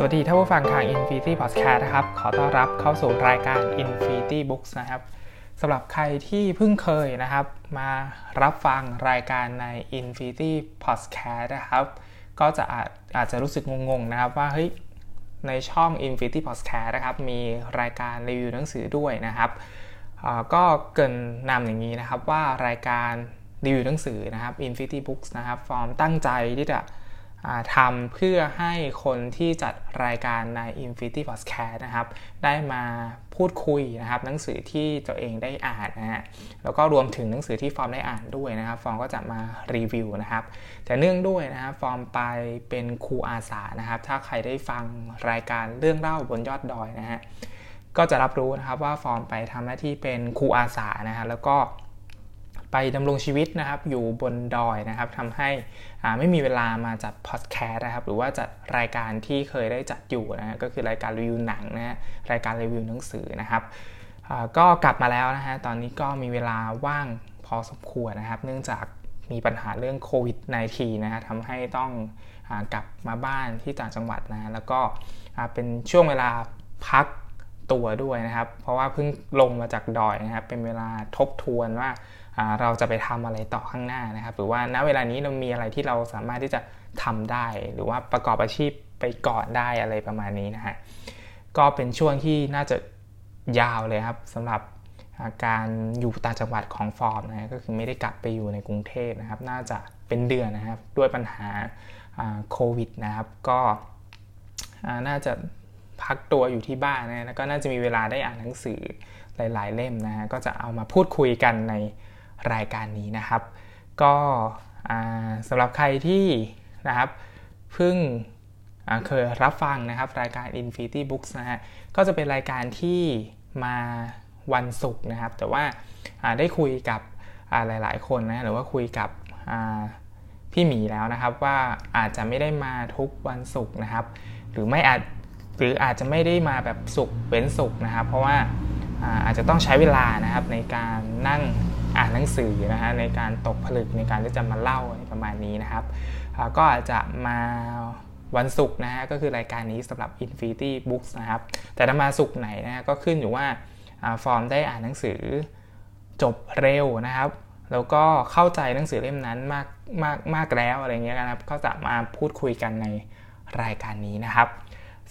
สวัสดีท่านผู้ฟังทาง Infinity Podcast นะครับ ขอต้อนรับเข้าสู่รายการ Infinity Books นะครับสำหรับใครที่เพิ่งเคยนะครับ มารับฟังรายการใน Infinity Podcast นะครับ ก็จะอาจอาจจะรู้สึกงงๆนะครับว่าเฮ้ยในช่อง Infinity Podcast นะครับ มีรายการรีวิวหนังสือด้วยนะครับก็เกินนำอย่างนี้นะครับว่ารายการรีวิวหนังสือนะครับ Infinity Books นะครับ ฟอร์มตั้งใจที่จะ ทำเพื่อให้คนที่จัดรายการใน Infinity Podcast นะครับ ได้มาพูดคุยนะครับ หนังสือที่ตัวเองได้อ่านนะฮะแล้วก็รวมถึงหนังสือที่ฟอร์มได้อ่านด้วยนะครับ ฟอร์มก็จะมารีวิวนะครับ แต่เนื่องด้วยนะครับฟอร์มไปเป็นครูอาสานะครับ ถ้าใครได้ฟังรายการเรื่องเล่าบนยอดดอยนะฮะก็จะรับรู้นะครับว่าฟอร์มไปทำหน้าที่เป็นครูอาสานะฮะแล้วก็ ไปดำรงชีวิตนะครับอยู่บนดอยนะครับทำให้ไม่มีเวลามาจัดพอดแคสต์นะครับหรือว่าจัดรายการที่เคยได้จัดอยู่นะก็คือรายการรีวิวหนังนะรายการรีวิวหนังสือนะครับก็กลับมาแล้วนะฮะตอนนี้ก็มีเวลาว่างพอสมควรนะครับ เนื่องจากมีปัญหาเรื่องโควิด -19 นะฮะทำให้ต้องกลับมาบ้านที่ต่างจังหวัดนะแล้วก็เป็นช่วงเวลาพักตัวด้วยนะครับ เพราะว่าเพิ่งลงมาจากดอยนะครับ เป็นเวลาทบทวนว่า เราจะไปทำอะไรต่อข้างหน้านะครับ หรือว่าณเวลานี้เรามีอะไรที่เราสามารถที่จะทำได้ หรือว่าประกอบอาชีพไปก่อนได้อะไรประมาณนี้นะฮะก็เป็นช่วงที่น่าจะยาวเลยครับสำหรับการอยู่ต่างจังหวัดของฟอร์มนะก็คือไม่ได้กลับไปอยู่ในกรุงเทพนะครับ น่าจะเป็นเดือนนะครับ ด้วยปัญหาโควิดนะครับ ก็น่าจะพักตัวอยู่ที่บ้านนะแล้วก็น่าจะมีเวลาได้อ่านหนังสือหลาย ๆ เล่มนะฮะก็จะเอามาพูดคุยกันใน รายการนี้นะครับ ก็สำหรับใครที่นะครับเพิ่งเคยรับฟังนะครับรายการ Infinity Books นะฮะก็จะเป็นรายการที่มาวันศุกร์นะครับ แต่ว่าได้คุยกับหลาย ๆ คนนะหรือว่าคุยกับพี่หมีแล้วนะครับว่าอาจจะไม่ได้มาทุกวันศุกร์นะครับ หรือไม่อาจหรืออาจจะไม่ได้มาแบบศุกร์เว้นศุกร์นะครับ เพราะว่าอาจจะต้องใช้เวลานะครับในการนั่ง อ่านหนังสือนะฮะในการตกผลึกในการที่จะมาเล่าประมาณนี้นะครับ ก็จะมาวันศุกร์นะฮะก็คือรายการนี้สำหรับ Infinity Books นะครับ แต่ถ้ามาศุกร์ไหนนะฮะก็ขึ้นอยู่ว่าฟอร์มได้อ่านหนังสือจบเร็วนะครับ แล้วก็เข้าใจหนังสือเล่มนั้นมากมากมากแล้วอะไรเงี้ยนะครับ ก็จะมาพูดคุยกันในรายการนี้นะครับ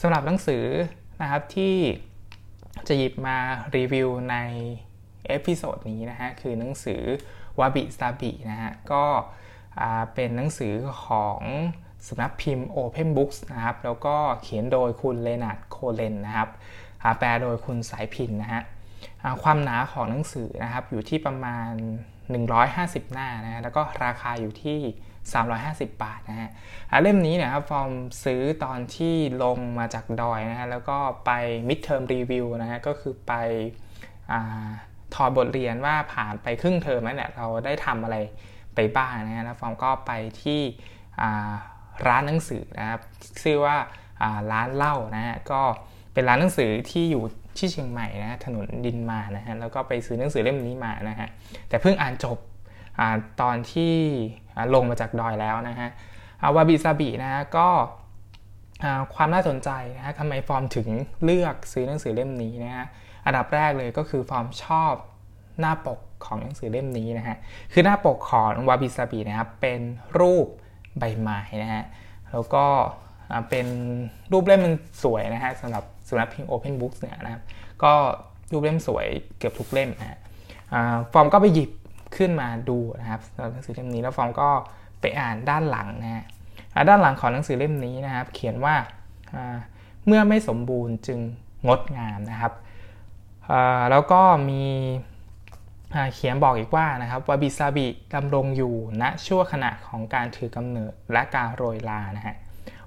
สำหรับหนังสือนะครับที่จะหยิบมารีวิวใน episode นี้นะฮะคือหนังสือวาบิซาบินะฮะก็เป็นหนังสือของสำนักพิมพ์ Open Books นะครับ แล้วก็เขียนโดยคุณเลนาร์ดโคเรนนะครับแปลโดยคุณสายพินนะฮะความหนาของหนังสือนะครับอยู่ที่ประมาณ 150 หน้านะฮะแล้วก็ราคาอยู่ที่ 350 บาทนะฮะเล่มนี้นี่ยครับฟอร์มซื้อตอนที่ลงมาจากดอยนะฮะแล้วก็ไป midterm review นะฮะก็คือไป ถอดบทเรียนว่าผ่านไปครึ่งเทอมแล้วเนี่ยเราได้ทำอะไรไปบ้างนะฮะแล้วฟอร์มก็ไปที่ร้านหนังสือนะครับชื่อว่าร้านเล่านะฮะก็เป็นร้านหนังสือที่อยู่ที่เชียงใหม่นะถนนนิมมานนะฮะแล้วก็ไปซื้อหนังสือเล่มนี้มานะฮะแต่เพิ่งอ่านจบตอนที่ลงมาจากดอยแล้วนะฮะวาบิซาบินะฮะก็ความน่าสนใจนะฮะทำไมฟอร์มถึงเลือกซื้อหนังสือเล่มนี้นะฮะ อันดับแรกเลยก็คือฟอร์มชอบหน้าปกของหนังสือเล่มนี้นะฮะ คือหน้าปกของวาบิซาบินะครับ เป็นรูปใบไม้นะฮะ แล้วก็เป็นรูปเล่มมันสวยนะฮะสำหรับสำนักพิมพ์ Open Books เนี่ยนะครับ ก็รูปเล่มสวยเกือบทุกเล่มนะฮะฟอร์มก็ไปหยิบขึ้นมาดูนะครับหนังสือเล่มนี้แล้วฟอร์มก็ไปอ่านด้านหลังนะฮะด้านหลังของหนังสือเล่มนี้นะครับ เขียนว่าเมื่อไม่สมบูรณ์จึงงดงามนะครับ แล้วก็มีเขียนบอกอีกว่านะครับวาบิซาบิดำรงอยู่ณชั่วขณะของการถือกำเนิดและการโรยลานะฮะ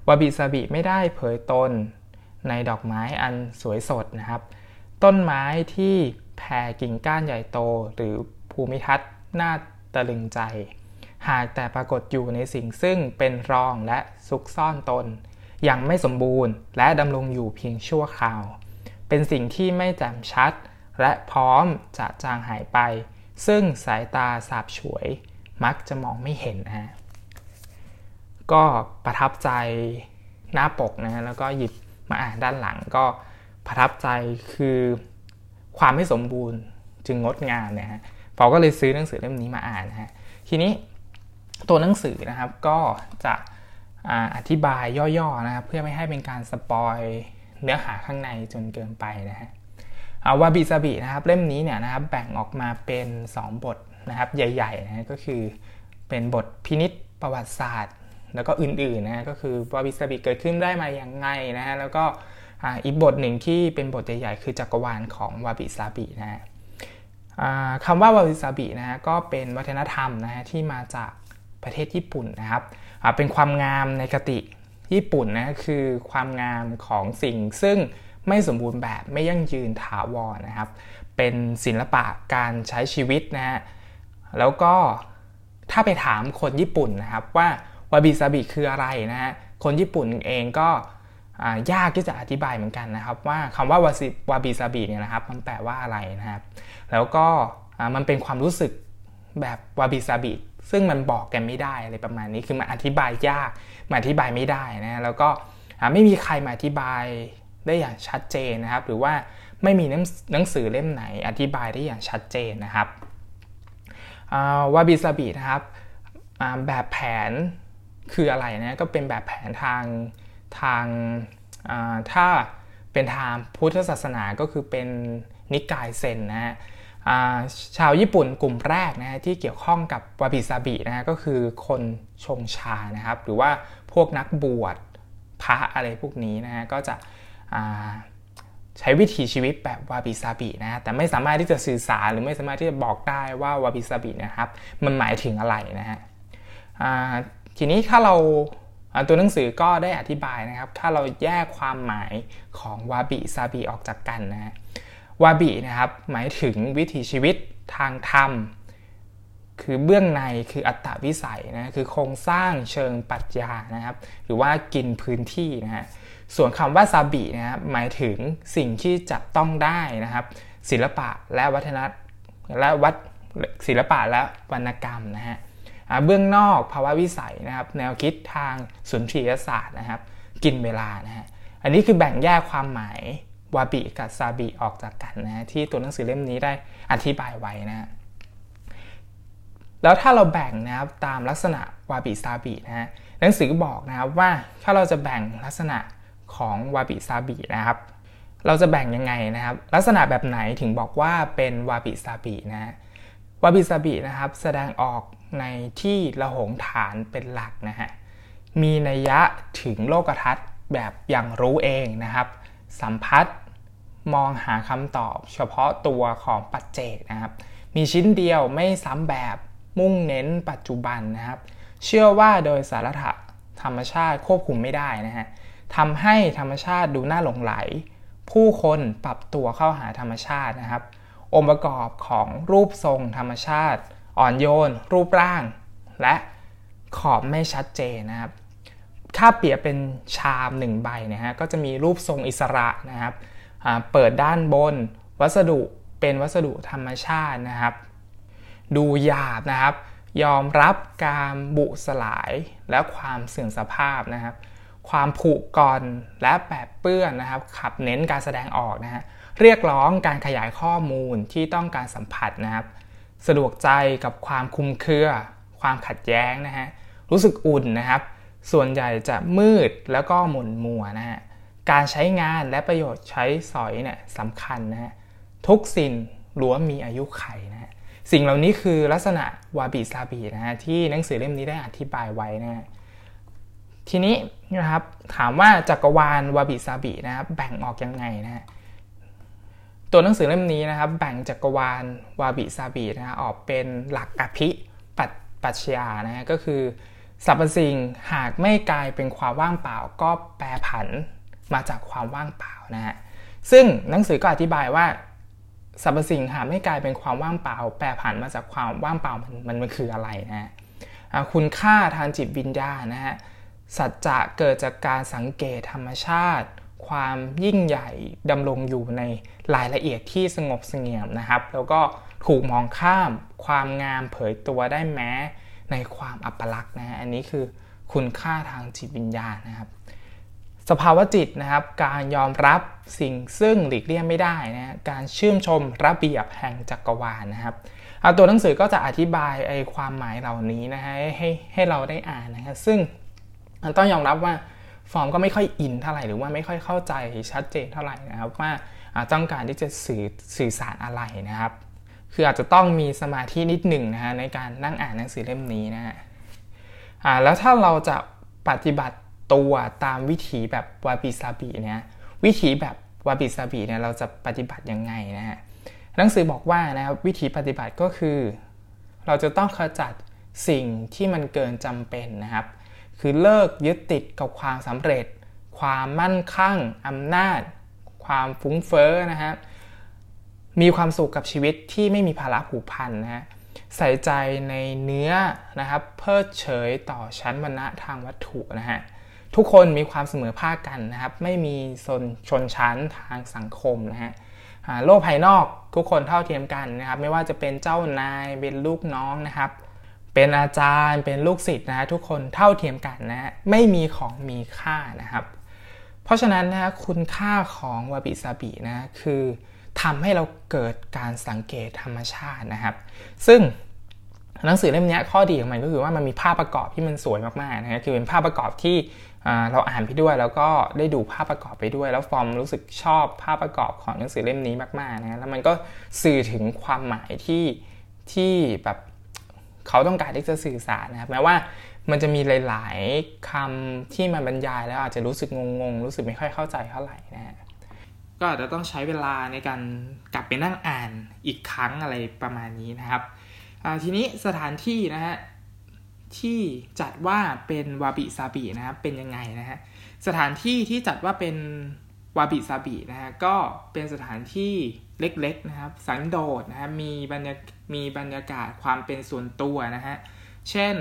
วาบิซาบิไม่ได้เผยตนในดอกไม้อันสวยสดนะครับ ต้นไม้ที่แผ่กิ่งก้านใหญ่โต หรือภูมิทัศน์น่าตะลึงใจ หากแต่ปรากฏอยู่ในสิ่งซึ่งเป็นรองและซุกซ่อนตน อยังไม่สมบูรณ์ และดำรงอยู่เพียงชั่วคราว เป็นสิ่งที่ไม่แจ่มชัด และพร้อมจะจางหายไป ซึ่งสายตาสาบฉวย มักจะมองไม่เห็นนะ ก็ประทับใจหน้าปกนะ แล้วก็หยิบมาอ่านด้านหลังก็ประทับใจคือความไม่สมบูรณ์จึงงดงามนี่ยฮะฟอก็เลยซื้อหนังสือเล่มนี้มาอ่านนะฮะ ทีนี้ตัวหนังสือนะครับก็จะออธิบายย่อๆนะครับเพื่อไม่ให้เป็นการ spoil เนื้อหาข้างในจนเกินไปนะฮะวาบิซาบินะครับเล่มนี้เนี่ยนะครับแบ่งออกมาเป็น 2 บทนะครับใหญ่ๆนะก็คือเป็นบทพินิจประวัติศาสตร์ แล้วก็อื่นๆนะก็คือวาบิซาบิเกิดขึ้นได้มาอย่างไงนะฮะแล้วก็อีกบทหนึ่งที่เป็นบทใหญ่ๆคือจักรวาลของวาบิซาบินะฮะคำว่าวาบิซาบินะฮะก็เป็นวัฒนธรรมนะฮะที่มาจากประเทศญี่ปุ่นนะครับเป็นความงามในกติ ญี่ปุ่นนะคือความงามของสิ่งซึ่งไม่สมบูรณ์แบบไม่ยั่งยืนถาวรนะครับ เป็นศิลปะการใช้ชีวิตนะฮะแล้วก็ถ้าไปถามคนญี่ปุ่นนะครับว่าวาบิซาบิคืออะไรนะฮะคนญี่ปุ่นเองก็ยากที่จะอธิบายเหมือนกันนะครับ ว่าคำว่าวาซิวาบิซาบิเนี่ยนะครับมันแปลว่าอะไรนะครับ แล้วก็มันเป็นความรู้สึกแบบวาบิซาบิ ซึ่งมันบอกกันไม่ได้อะไรประมาณนี้คือมันอธิบายยากมันอธิบายไม่ได้นะแล้วก็ไม่มีใครมาอธิบายได้อย่างชัดเจนนะครับ หรือว่าไม่มีหนังสือเล่มไหนอธิบายได้อย่างชัดเจนนะครับวาบิซาบินะครับแบบแผนคืออะไรนะก็เป็นแบบแผนทางทางถ้าเป็นทางพุทธศาสนาก็คือเป็นนิกายเซนนะฮะ ชาวญี่ปุ่นกลุ่มแรกนะฮะที่เกี่ยวข้องกับวาบิซาบินะฮะก็คือคนชงชานะครับ หรือว่าพวกนักบวชพระอะไรพวกนี้นะฮะก็จะใช้วิถีชีวิตแบบวาบิซาบินะแต่ไม่สามารถที่จะสื่อสารหรือไม่สามารถที่จะบอกได้ว่าวาบิซาบินะครับ มันหมายถึงอะไรนะฮะทีนี้ถ้าเราตัวหนังสือก็ได้อธิบายนะครับ ถ้าเราแยกความหมายของวาบิซาบิออกจากกันนะ วาบินะครับหมายถึงวิถีชีวิตทางธรรม คือเบื้องในคืออัตตวิสัยนะคือโครงสร้างเชิงปรัชญานะครับ หรือว่ากินพื้นที่นะฮะส่วนคำว่าซาบินะครับหมายถึงสิ่งที่จับต้องได้นะครับ ศิลปะและวัฒนและวัดศิลปะและวรรณกรรมนะฮะเบื้องนอกภาวะวิสัยนะครับ แนวคิดทางสุนทรียศาสตร์นะครับ กินเวลานะฮะอันนี้คือแบ่งแยกความหมาย วาบิกับซาบิออกจากกันนะที่ตัวหนังสือเล่มนี้ได้อธิบายไว้นะแล้วถ้าเราแบ่งนะครับตามลักษณะวาบิซาบินะฮะหนังสือบอกนะครับว่าถ้าเราจะแบ่งลักษณะของวาบิซาบินะครับ เราจะแบ่งยังไงนะครับ ลักษณะแบบไหนถึงบอกว่าเป็นวาบิซาบินะวาบิซาบินะครับแสดงออกในที่ระหงฐานเป็นหลักนะฮะมีนัยยะถึงโลกทัศน์แบบอย่างรู้เองนะครับ สัมพัทธ์ มองหาคำตอบเฉพาะตัวของปัจเจกนะครับ มีชิ้นเดียวไม่ซ้ำแบบมุ่งเน้นปัจจุบันนะครับ เชื่อว่าโดยสาระธรรมชาติควบคุมไม่ได้นะฮะทำให้ธรรมชาติดูน่าหลงไหล ผู้คนปรับตัวเข้าหาธรรมชาตินะครับ องค์ประกอบของรูปทรงธรรมชาติ อ่อนโยน รูปร่าง และขอบไม่ชัดเจนนะครับถ้าเปรียบเป็นชามหนึ่งใบนะฮะก็จะมีรูปทรงอิสระนะครับ เปิดด้านบน วัสดุเป็นวัสดุธรรมชาตินะครับ ดูหยาบนะครับ ยอมรับการบุสลายและความเสื่อมสภาพนะครับ ความผุกร่อนและแปดเปื้อนนะครับ ขับเน้นการแสดงออกนะฮะเรียกร้องการขยายข้อมูลที่ต้องการสัมผัสนะครับ สะดวกใจกับความคุมเครือ ความขัดแย้งนะฮะรู้สึกอุ่นนะครับ ส่วนใหญ่จะมืดแล้วก็หม่นมัวนะฮะ การใช้งานและประโยชน์ใช้สอยเนี่ยสำคัญนะฮะทุกสิ่งล้วนมีอายุไขนะฮะสิ่งเหล่านี้คือลักษณะวาบิซาบีนะฮะที่หนังสือเล่มนี้ได้อธิบายไว้นะฮะทีนี้นะครับถามว่าจักรวาลวาบิซาบีนะครับแบ่งออกยังไงนะฮะตัวหนังสือเล่มนี้นะครับ แบ่งจักรวาลวาบิซาบีนะฮะออกเป็นหลักอภิปัปัชญานะฮะก็คือสรรพสิ่งหากไม่กลายเป็นความว่างเปล่าก็แปรผัน มาจากความว่างเปล่านะฮะซึ่งหนังสือก็อธิบายว่าสรรพสิ่งหาไม่กลายเป็นความว่างเปล่า แปรผันมาจากความว่างเปล่ามันมันมันคืออะไรนะฮะคุณค่าทางจิตวิญญาณนะฮะสัจจะเกิดจากการสังเกตธรรมชาติ ความยิ่งใหญ่ดำรงอยู่ในรายละเอียดที่สงบเสงี่ยมนะครับ แล้วก็ถูกมองข้ามความงามเผยตัวได้แม้ในความอัปลักษณ์นะฮะอันนี้คือคุณค่าทางจิตวิญญาณนะครับ สภาวะจิตนะครับ การยอมรับสิ่งซึ่งหลีกเลี่ยงไม่ได้นะการชื่นชมระเบียบแห่งจักรวาลนะครับตัวหนังสือก็จะอธิบายไอ้ความหมายเหล่านี้นะฮะให้ให้เราได้อ่านนะครับซึ่งต้องยอมรับว่าฟอร์มก็ไม่ค่อยอินเท่าไหร่หรือว่าไม่ค่อยเข้าใจชัดเจนเท่าไหร่นะครับ ว่าต้องการที่จะสื่อสื่อสารอะไรนะครับ คืออาจจะต้องมีสมาธินิดหนึ่งนะฮะในการนั่งอ่านหนังสือเล่มนี้นะฮะแล้วถ้าเราจะปฏิบัติ ตัวตามวิถีแบบวาบิซาบิเนี่ยวิถีแบบวาบิซาบิเนี่ยเราจะปฏิบัติยังไงนะฮะหนังสือบอกว่านะครับวิธีปฏิบัติก็คือ เราจะต้องขจัดสิ่งที่มันเกินจำเป็นนะครับ คือเลิกยึดติดกับความสำเร็จ ความมั่นคั่งอำนาจ ความฟุ้งเฟ้อนะฮะมีความสุขกับชีวิตที่ไม่มีภาระผูกพันนะฮะใส่ใจในเนื้อนะครับ เพิดเฉยต่อชั้นวรรณะทางวัตถุนะฮะ ทุกคนมีความเสมอภาคกันนะครับ ไม่มีชนชนชั้นทางสังคมนะฮะโลกภายนอกทุกคนเท่าเทียมกันนะครับ ไม่ว่าจะเป็นเจ้านายเป็นลูกน้องนะครับ เป็นอาจารย์เป็นลูกศิษย์นะฮะทุกคนเท่าเทียมกันนะฮะไม่มีของมีค่านะครับ เพราะฉะนั้นนะะคุณค่าของวาบิซาบินะคือทำให้เราเกิดการสังเกตธรรมชาตินะครับ ซึ่ง หนังสือเล่มนี้ข้อดีของมันก็คือว่ามันมีภาพประกอบที่มันสวยมากๆนะคือเป็นภาพประกอบที่เราอ่านไปด้วย แล้วก็ได้ดูภาพประกอบไปด้วย แล้วฟอร์มรู้สึกชอบภาพประกอบของหนังสือเล่มนี้มากๆนะแล้วมันก็สื่อถึงความหมายที่ที่แบบเขาต้องการที่จะสื่อสารนะครับแม้ว่ามันจะมีหลาย ๆคำที่มาบรรยายแล้วอาจจะรู้สึกงงๆ รู้สึกไม่ค่อยเข้าใจเท่าไหร่นะ ก็อาจจะต้องใช้เวลาในการกลับไปนั่งอ่านอีกครั้งอะไรประมาณนี้นะครับ ทีนี้สถานที่นะฮะที่จัดว่าเป็นวาบิซาบินะครับเป็นยังไงนะฮะสถานที่ที่จัดว่าเป็นวาบิซาบินะฮะก็เป็นสถานที่เล็กๆนะครับ สันโดษนะฮะมีบรรยามีบรรยากาศความเป็นส่วนตัวนะฮะเช่น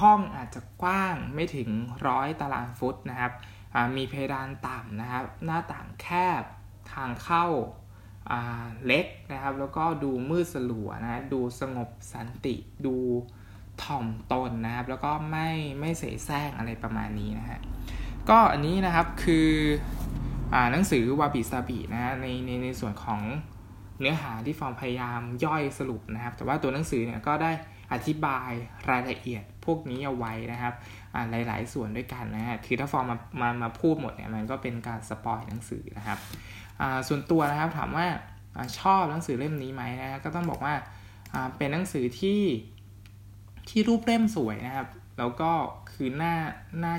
ห้องอาจจะกว้างไม่ถึงร้อยตารางฟุตนะครับมีเพดานต่ำนะครับ หน้าต่างแคบทางเข้า เล็กนะครับ แล้วก็ดูมืดสลัวนะดูสงบสันติ ดูถ่อมตนนะครับ แล้วก็ไม่ไม่เสแสร้งอะไรประมาณนี้นะฮะก็อันนี้นะครับคืออหนังสือวาบิซาบินะในในในส่วนของเนื้อหาที่ฟอร์มพยายามย่อยสรุปนะครับ แต่ว่าตัวหนังสือเนี่ยก็ได้อธิบายรายละเอียดพวกนี้เอาไว้นะครับหลาย ๆ ส่วนด้วยกันนะฮะคือถ้าฟอร์มมามามาพูดหมดเนี่ยมันก็เป็นการสปอยหนังสือนะครับ ส่วนตัวนะครับถามว่าชอบหนังสือเล่มนี้ไหมนะก็ต้องบอกว่าเป็นหนังสือที่ที่รูปเล่มสวยนะครับ แล้วก็คือหน้าหน้า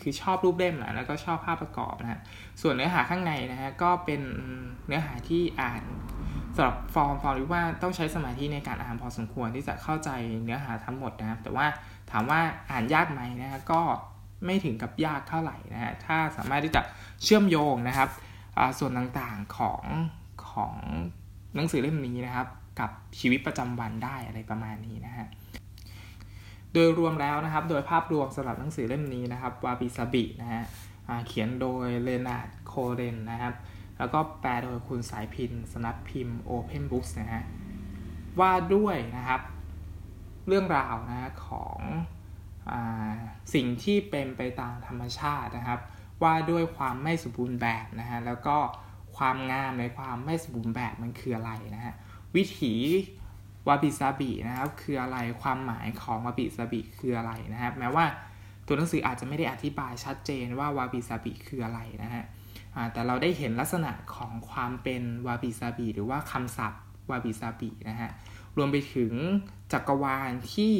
คือชอบรูปเล่มแหละแล้วก็ชอบภาพประกอบนะฮะส่วนเนื้อหาข้างในนะฮะก็เป็นเนื้อหาที่อ่านสำหรับฟอร์มฟอร์มว่าต้องใช้สมาธิในการอ่านพอสมควรที่จะเข้าใจเนื้อหาทั้งหมดนะครับ แต่ว่าถามว่าอ่านยากไหมนะฮะก็ไม่ถึงกับยากเท่าไหร่นะฮะถ้าสามารถที่จะเชื่อมโยงนะครับ ส่วนต่างๆของของหนังสือเล่มนี้นะครับ กับชีวิตประจำวันได้อะไรประมาณนี้นะฮะโดยรวมแล้วนะครับ โดยภาพรวมสำหรับหนังสือเล่มนี้นะครับวาบิซาบินะฮะเขียนโดยเลนาร์ดโคเรนนะครับ แล้วก็แปลโดยคุณสายพินสนับพิมพ์ Open Books นะฮะว่าด้วยนะครับ เรื่องราวนะของอสิ่งที่เป็นไปตามธรรมชาตินะครับ ว่าด้วยความไม่สมบูรณ์แบบนะฮะแล้วก็ความงามในความไม่สมบูรณ์แบบมันคืออะไรนะฮะวิถีวาบิซาบินะครับคืออะไรความหมายของวาบิซาบิคืออะไรนะครับแม้ว่าตัวหนังสืออาจจะไม่ได้อธิบายชัดเจนว่าวาบิซาบิคืออะไรนะฮะแต่เราได้เห็นลักษณะของความเป็นวาบิซาบิหรือว่าคำศัพท์วาบิซาบินะฮะรวมไปถึงจักรวาลที่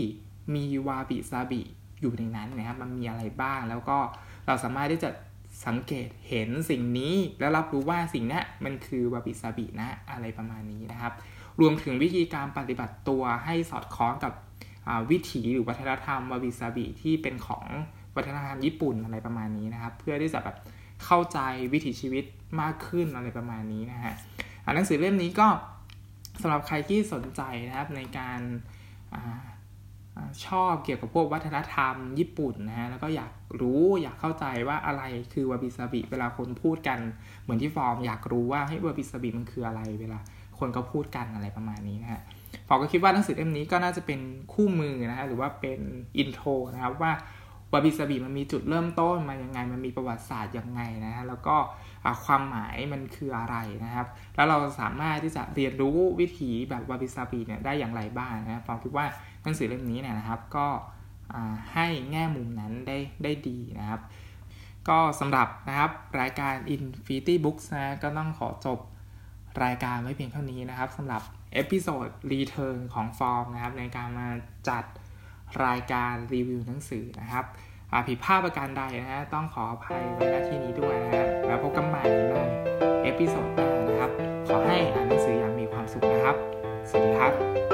มีวาบิซาบิอยู่ในนั้นนะครับมันมีอะไรบ้างแล้วก็ เราสามารถที่จะสังเกตเห็นสิ่งนี้แล้วรับรู้ว่าสิ่งนี้มันคือวาบิซาบินะอะไรประมาณนี้นะครับ รวมถึงวิธีการปฏิบัติตัวให้สอดคล้องกับวิถีหรือวัฒนธรรมวาบิซาบิที่เป็นของวัฒนธรรมญี่ปุ่นอะไรประมาณนี้นะครับ เพื่อที่จะแบบเข้าใจวิถีชีวิตมากขึ้นอะไรประมาณนี้นะฮะหนังสือเล่มนี้ก็สำหรับใครที่สนใจนะครับในการชอบเกี่ยวกับพวกวัฒนธรรมญี่ปุ่นนะฮะแล้วก็อยาก รู้อยากเข้าใจว่าอะไรคือวาบิซาบิเวลาคนพูดกัน เหมือนที่ฟอร์มอยากรู้ว่าให้วาบิซาบิมันคืออะไร เวลาคนก็พูดกันอะไรประมาณนี้นะฮะฟอร์มก็คิดว่าหนังสือเล่มนี้ก็น่าจะเป็นคู่มือนะฮะหรือว่าเป็น intro นะครับว่าวาบิซาบิมันมีจุดเริ่มต้นมายังไง มันมีประวัติศาสตร์ยังไงนะฮะแล้วก็ความหมายมันคืออะไรนะครับ แล้วเราสามารถที่จะเรียนรู้วิถีแบบวาบิซาบิเนี่ยได้อย่างไรบ้างนะฟอร์มคิดว่าหนังสือเล่มนี้เนี่ยนะครับ ก็ ให้แง่มุมนั้นได้ได้ดีนะครับ ก็สำหรับนะครับรายการ Infinity Books นะก็ต้องขอจบรายการไว้เพียงเท่านี้นะครับสำหรับ episode return ของฟอร์มนะครับในการมาจัดรายการรีวิวหนังสือนะครับผิดพลาดประการใดนะฮะต้องขออภัยไว้ณที่นี้ด้วยนะฮะแล้วพบกันใหม่ใน episode หน้านะครับ ขอให้อ่านหนังสืออย่างมีความสุขนะครับ สวัสดีครับ